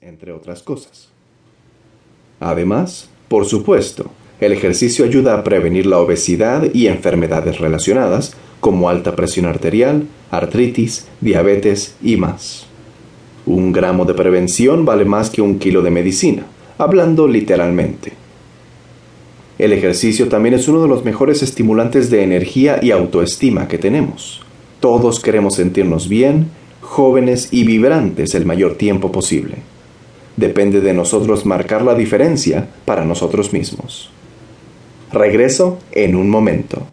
entre otras cosas. Además, por supuesto, el ejercicio ayuda a prevenir la obesidad y enfermedades relacionadas como alta presión arterial, artritis, diabetes y más. Un gramo de prevención vale más que un kilo de medicina, hablando literalmente. El ejercicio también es uno de los mejores estimulantes de energía y autoestima que tenemos. Todos queremos sentirnos bien, jóvenes y vibrantes el mayor tiempo posible. Depende de nosotros marcar la diferencia para nosotros mismos. Regreso en un momento.